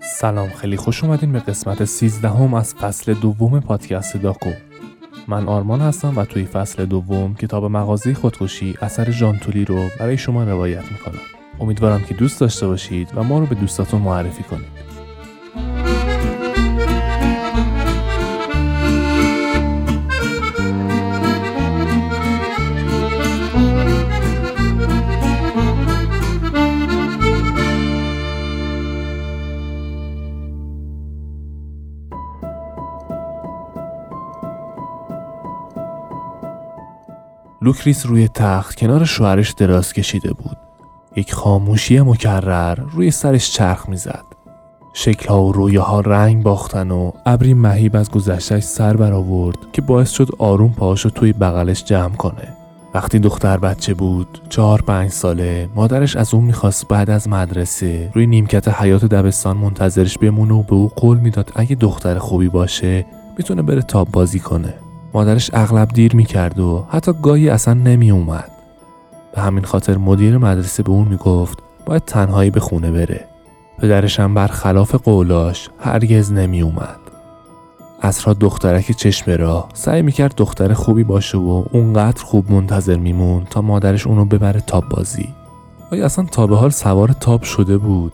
سلام خیلی خوش اومدین به قسمت 13 هم از فصل دوم پادکست داکو. من آرمان هستم و توی فصل دوم کتاب مغازه خودکشی اثر ژانتولی رو برای شما روایت می‌کنم. امیدوارم که دوست داشته باشید و ما رو به دوستاتون معرفی کنید. لوکریس روی تخت کنار شوهرش دراز کشیده بود. یک خاموشی مکرر روی سرش چرخ می‌زد. شکلها و رویاها رنگ باختن و ابری مهیب از گذشتش سر برآورد که باعث شد آروم پاهاشو توی بغلش جمع کنه. وقتی دختر بچه بود چهار پنج ساله مادرش از اون می‌خواست بعد از مدرسه روی نیمکت حیاط دبستان منتظرش بمونه و به او قول می‌داد اگه دختر خوبی باشه می‌تونه بره تاب بازی کنه مادرش اغلب دیر می‌کرد و حتی گاهی اصلا نمی اومد. به همین خاطر مدیر مدرسه به اون می‌گفت باید تنهایی به خونه بره. پدرش هم برخلاف قولاش هرگز نمی اومد. اصرا دخترک چشم را سعی می‌کرد دختر خوبی باشه و اونقدر خوب منتظر میمون تا مادرش اونو ببره تاب بازی. آیا اصلا تا به حال سوار تاب شده بود؟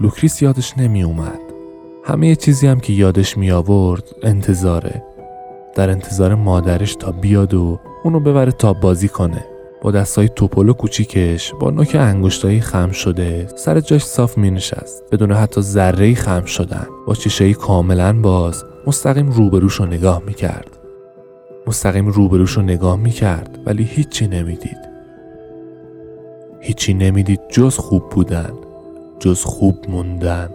لوکریس یادش نمی اومد. همه چیزی هم که یادش می آورد انتظاره. در انتظار مادرش تا بیاد و اونو ببره تا بازی کنه. با دستای توپل و کوچیکش با نوک انگشتایی خم شده سر جاش صاف می نشست بدون حتی ذره خم شدن. با چشایی کاملا باز مستقیم روبروش رو نگاه می کرد مستقیم روبروش رو نگاه می کرد ولی هیچی نمی‌دید. هیچی نمی‌دید جز خوب بودن. جز خوب موندن.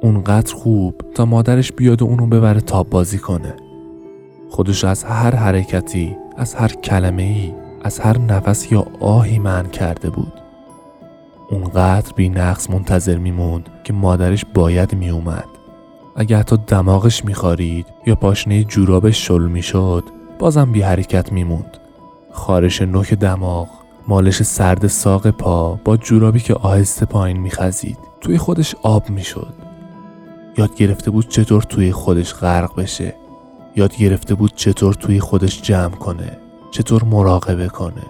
اونقدر خوب تا مادرش بیاد و اونو ببره تاب بازی کنه. خودش از هر حرکتی از هر کلمه ای از هر نفس یا آهی من کرده بود. اونقدر بی نقص منتظر میموند که مادرش باید میومد اگه حتی دماغش میخارید یا پاشنه جورابش شل می‌شد بازم بی حرکت میموند. خارش نوک دماغ مالش سرد ساق پا با جورابی که آهسته پایین میخزید توی خودش آب می‌شد. یاد گرفته بود چطور توی خودش غرق بشه. یاد گرفته بود چطور توی خودش جمع کنه چطور مراقبه کنه.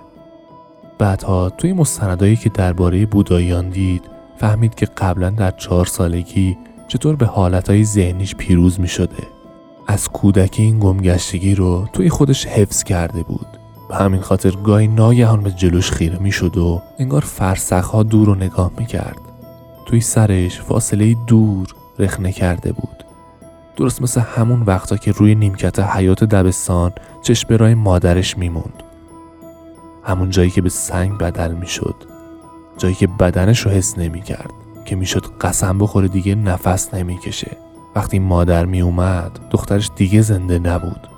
بعدها توی مستندایی که درباره بوداییان دید فهمید که قبلا در چهار سالگی چطور به حالتهای ذهنیش پیروز می شده از کودکی این گمگشتگی رو توی خودش حفظ کرده بود. به همین خاطر گاهی ناگهان به جلوش خیره می شد و انگار فرسخها دور رو نگاه می کرد توی سرش فاصله دور رخنه کرده بود. درست مثل همون وقتا که روی نیمکت حیات دبستان چشم برای مادرش میموند. همون جایی که به سنگ بدل می‌شد. جایی که بدنش رو حس نمی‌کرد. که می‌شد قسم بخوره دیگه نفس نمی‌کشه. وقتی مادر میومد دخترش دیگه زنده نبود.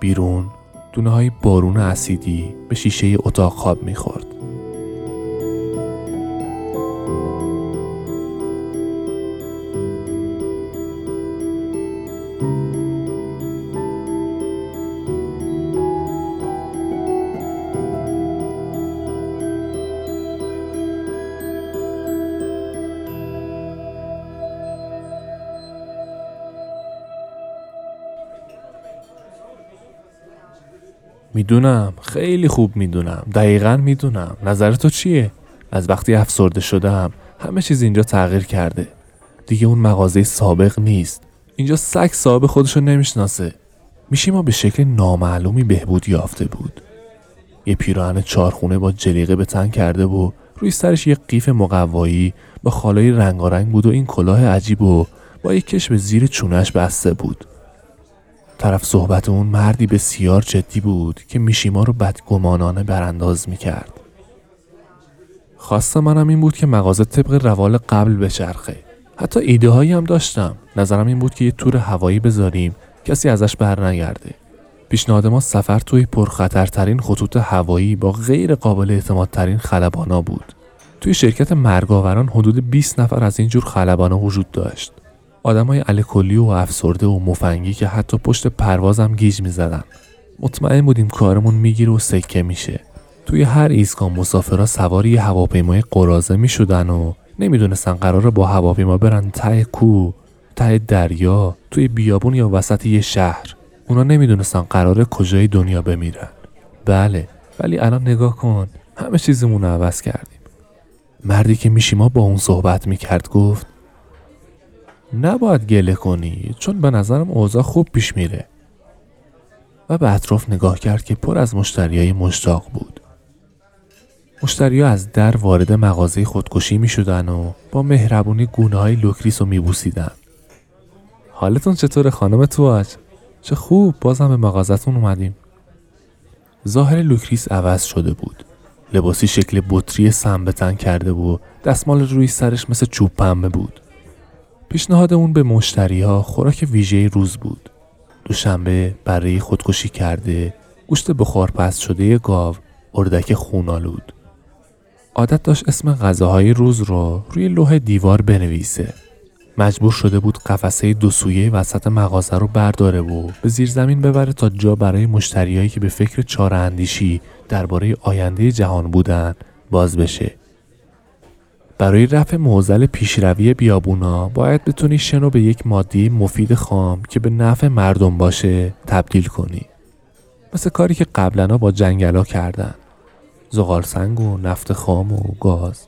بیرون دونه های بارون اسیدی به شیشه اتاق خواب می‌خورد. می‌دونم خیلی خوب می‌دونم. دقیقا می‌دونم. نظر تو چیه؟ از وقتی افسرده شدم همه چیز اینجا تغییر کرده. دیگه اون مغازه سابق نیست. اینجا سگ صاحب خودشو نمی‌شناسه. ما به شکل نامعلومی بهبود یافته بود. یه پیراهن چارخونه با جلیقه به تن کرده و روی سرش یه قیف مقوایی با خالای رنگارنگ بود و این کلاه عجیب و با یک کش به زیر چونش بسته بود. طرف صحبت اون مردی بسیار جدی بود که میشیما رو بدگمانانه برانداز می‌کرد. خواست منم این بود که مغازه طبق روال قبل بچرخه. حتی ایده هایی هم داشتم. نظرم این بود که یه تور هوایی بذاریم کسی ازش بر نگرده. پیشنهاد ما سفر توی پرخطرترین خطوط هوایی با غیر قابل اعتمادترین خلبانا بود. توی شرکت مرگاوران حدود 20 نفر از اینجور خلبانا وجود داشت. آدمای الکلی و افسرده و مفنگی که حتی پشت پروازم گیج می‌زدن. مطمئن بودیم کارمون می‌گیره و سکه میشه. توی هر ایستگاه مسافرها سوار یه هواپیمای قرازه می شدن و نمی‌دونستن قراره با هواپیما برن ته کو ته دریا توی بیابون یا وسط یه شهر. اونا نمی‌دونستن قراره کجای دنیا بمیرن. بله ولی الان نگاه کن همه چیزمون عوض کردیم. مردی که میشیما با اون صحبت می‌کرد گفت نباید گله کنی چون به نظرم اوضاع خوب پیش میره و به اطراف نگاه کرد که پر از مشتریای مشتاق بود مشتریا از در وارد مغازه خودکشی می شدن و با مهربونی گونه های لوکریس رو می بوسیدن. حالتون چطور خانم تواج؟ چه خوب بازم به مغازتون اومدیم. ظاهر لوکریس عوض شده بود. لباسی شکل بطری سم کرده بود دستمال روی سرش مثل چوب پنبه بود. پیشنهاد اون به مشتری ها خوراک ویژه روز بود. دوشنبه برای خودکشی گرده گوشت بخارپز شده گاو اردک خون‌آلود عادت داشت اسم غذاهای روز رو روی لوح دیوار بنویسه. مجبور شده بود قفسه دو سویه وسط مغازه رو برداره و به زیر زمین ببره تا جا برای مشتریایی که به فکر چاره اندیشی درباره آینده جهان بودن باز بشه. برای رفع معضل پیشروی بیابونا باید بتونی شنو به یک مادی مفید خام که به نفع مردم باشه تبدیل کنی. مثل کاری که قبلا با جنگلا کردن. زغال سنگ و نفت خام و گاز.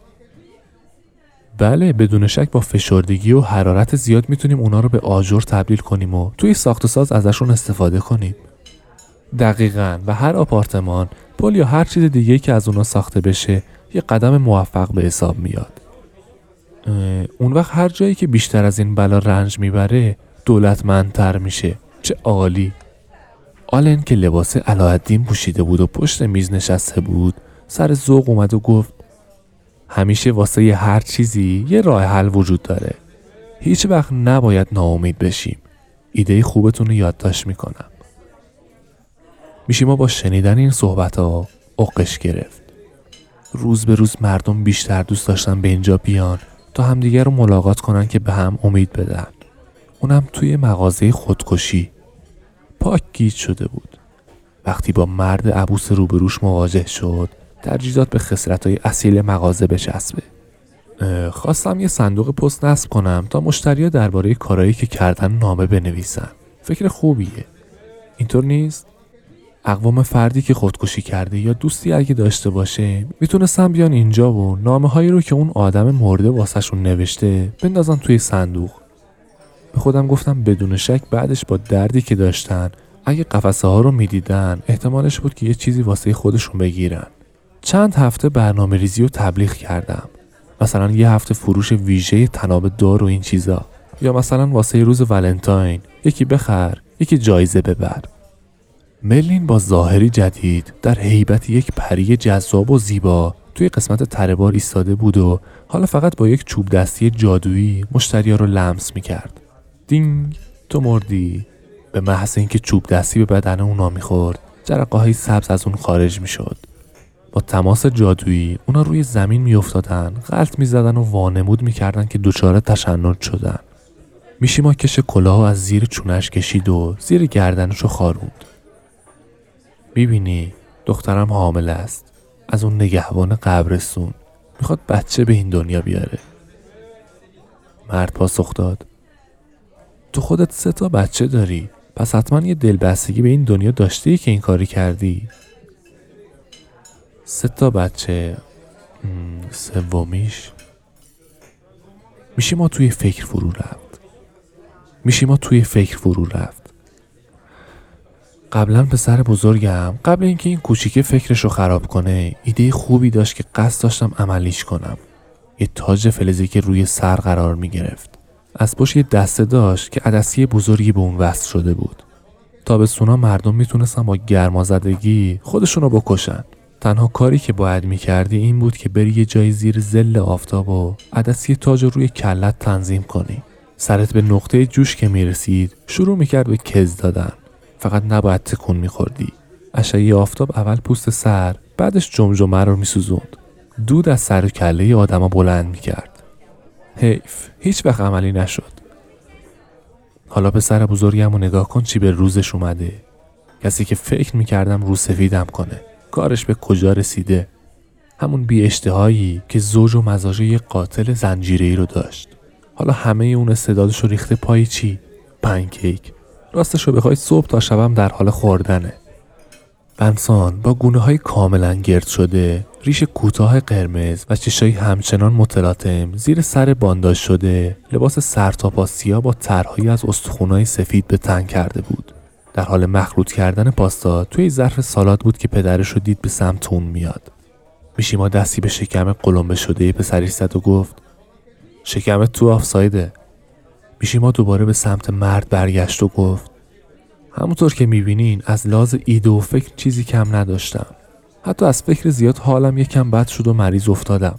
بله بدون شک با فشردگی و حرارت زیاد می‌تونیم اونا رو به آجر تبدیل کنیم و توی ساخت و ساز ازشون استفاده کنیم. دقیقا و هر آپارتمان پل یا هر چیز دیگه که از اونا ساخته بشه یه قدم موفق به حساب میاد. اون وقت هر جایی که بیشتر از این بلا رنج می‌بره دولتمندتر میشه. چه عالی. آلن که لباس علاءالدین پوشیده بود و پشت میز نشسته بود سر ذوق اومد و گفت همیشه واسه هر چیزی یه راه حل وجود داره. هیچ وقت نباید ناامید بشیم. ایده خوبتون رو یادداشت می‌کنم. ما با شنیدن این صحبت ها اقش گرفت. روز به روز مردم بیشتر دوست داشتن به اینجا بیان تا همدیگر رو ملاقات کنن که به هم امید بدن. اونم توی مغازه خودکشی. پاک گیج شده بود. وقتی با مرد عبوس روبروش مواجه شد ترجیحات به خسرت های اصیل مغازه بچسبه. خواستم یه صندوق پست نصب کنم تا مشتریا درباره کارهایی که کردن نامه بنویسن. فکر خوبیه. اینطور نیست؟ اقوام فردی که خودکشی کرده یا دوستی اگه داشته باشه می‌تونستن بیان اینجا و نامه هایی رو که اون آدم مرده واسهشون نوشته بندازن توی صندوق. به خودم گفتم بدون شک بعدش با دردی که داشتن اگه قفسه ها رو می‌دیدن احتمالش بود که یه چیزی واسه خودشون بگیرن. چند هفته برنامه ریزی و تبلیغ کردم. مثلا یه هفته فروش ویژه تناب دار و این چیزا. یا مثلا واسه روز ولنتاین یکی بخر یکی جایزه ببر. ملین با ظاهری جدید در حیبت یک پری جذاب و زیبا توی قسمت تربار ایستاده بود و حالا فقط با یک چوب دستی جادویی مشتریا رو لمس می‌کرد. دینگ تو مردی. به محض اینکه چوب دستی به بدن اونا می‌خورد جرقه های سبز از اون خارج می‌شد. با تماس جادویی اونا روی زمین میافتادن غلط می‌زدن و وانمود می‌کردن که دچار تشنج شدن. میشیما کش کلاه از زیر چونش کشید و زیر گردنش رو خاروند. می‌بینی دخترم حامل است. از اون نگهبان قبرستون. می‌خواد بچه به این دنیا بیاره. مرد پاسخ داد. تو خودت سه تا بچه داری. پس حتما یه دلبستگی به این دنیا داشتی که این کاری کردی. سه تا بچه. سومیش. میشی ما توی فکر فرو رفت. میشی ما توی فکر فرو رفت. قبلا پسر بزرگم. قبل اینکه این کوچیکه فکرش رو خراب کنه ایده خوبی داشت که قصد داشتم عملیش کنم. یه تاج فلزی که روی سر قرار می گرفت از پشت یه دسته داشت که عدسی بزرگی به اون وصل شده بود. تابستونا مردم می‌تونستن با گرمازدگی خودشونو بکشن. تنها کاری که باید می‌کردی این بود که بری یه جای زیر زل آفتاب و عدسی تاج روی کلت تنظیم کنی. سرت به نقطه جوش که می‌رسید شروع می‌کرد به کز دادن. فقط نباید تکون میخوردی. اشعه آفتاب اول پوست سر بعدش جمجمه رو میسوزوند. دود از سر و کله آدما بلند می‌کرد. حیف هیچ وقت عملی نشد. حالا پسر بزرگم و نگاه کن چی به روزش اومده. کسی که فکر می‌کردم رو سفیدم کنه. کارش به کجا رسیده؟ همون بی اشتهایی که زوج و مزاج یک قاتل زنجیری رو داشت. حالا همه اون استعدادش رو ریخته پای چی؟ پنکیک. راستش رو بخوای صبح تا شبم در حال خوردنه. بنسان با گونه های کاملا گرد شده ریش کوتاه قرمز و چشای همچنان متلاطم زیر سر بانداش شده لباس سرتاپا سیاه با طرحهایی از استخونای سفید به تن کرده بود. در حال مخلوط کردن پاستا توی ظرف سالاد بود که پدرش رو دید به سمت اون میاد. میشیما دستی به شکم قلمبه شده پسرش زد و گفت شکمت تو آفسایده. میشیما دوباره به سمت مرد برگشت و گفت همونطور که می‌بینین از لاز ایده و فکر چیزی کم نداشتم. حتی از فکر زیاد حالم یکم بد شد و مریض افتادم.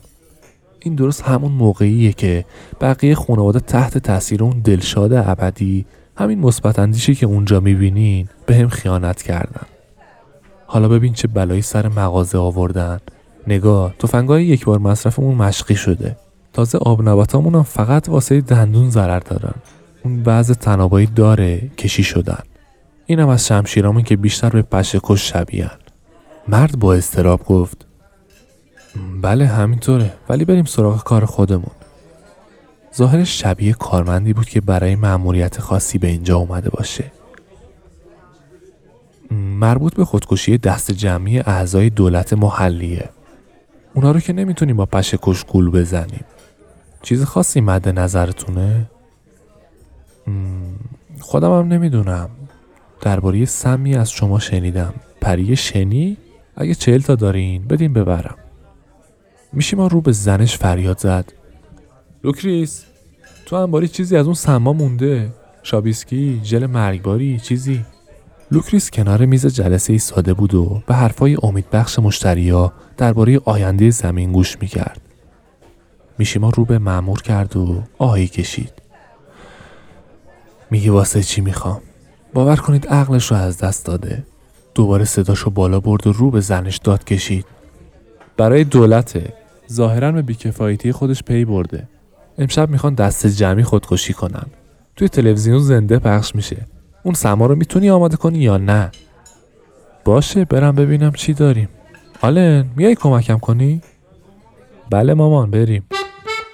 این درست همون موقعیه که بقیه خانواده تحت تاثیر اون دلشاد ابدی همین مثبت اندیشی که اونجا می‌بینین به هم خیانت کردن. حالا ببین چه بلایی سر مغازه آوردن. نگاه تفنگای یک بار مصرفمون مشقی شده. تازه آب هم فقط واسه دندون ضرر دارن. اون بعض تنابایی داره کشی شدن. اینم از شمشیرامون که بیشتر به پشکش شبیهن مرد با استراب گفت بله همینطوره. ولی بریم سراغ کار خودمون. ظاهرش شبیه کارمندی بود که برای مأموریت خاصی به اینجا اومده باشه. مربوط به خودکشی دست جمعی اعضای دولت محلیه. اونا رو که نمی‌تونیم با پشکش گول بزنیم. چیز خاصی مد نظرتونه؟ خودم هم نمی‌دونم. درباره سمی از شما شنیدم. پری شنی؟ اگه چهل تا دارین بدین ببرم. میشی ما رو به زنش فریاد زد. لوکریس تو انباری چیزی از اون سما مونده. شابیسکی ژل مرگباری چیزی. لوکریس کنار میز جلسه ایستاده بود و به حرفای امیدبخش مشتریا درباره آینده زمین گوش می‌کرد. میشیما رو به معمور کرد و آهی کشید. میگه واسه چی می‌خوام؟ باور کنید عقلش رو از دست داده. دوباره صداشو بالا برد و رو به زنش داد کشید. برای دولته ظاهرا به بیکفایتی خودش پی برده. امشب می‌خوان دست جمعی خودکشی کنن. توی تلویزیون زنده پخش میشه. اون سما رو می‌تونی آماده کنی یا نه؟ باشه برم ببینم چی داریم. آلن میای کمکم کنی؟ بله مامان بریم.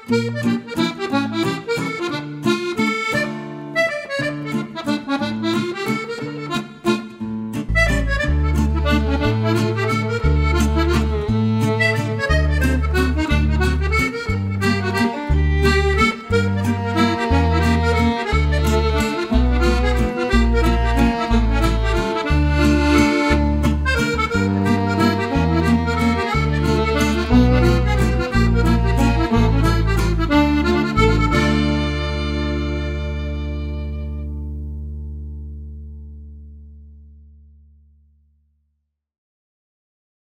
Thank you.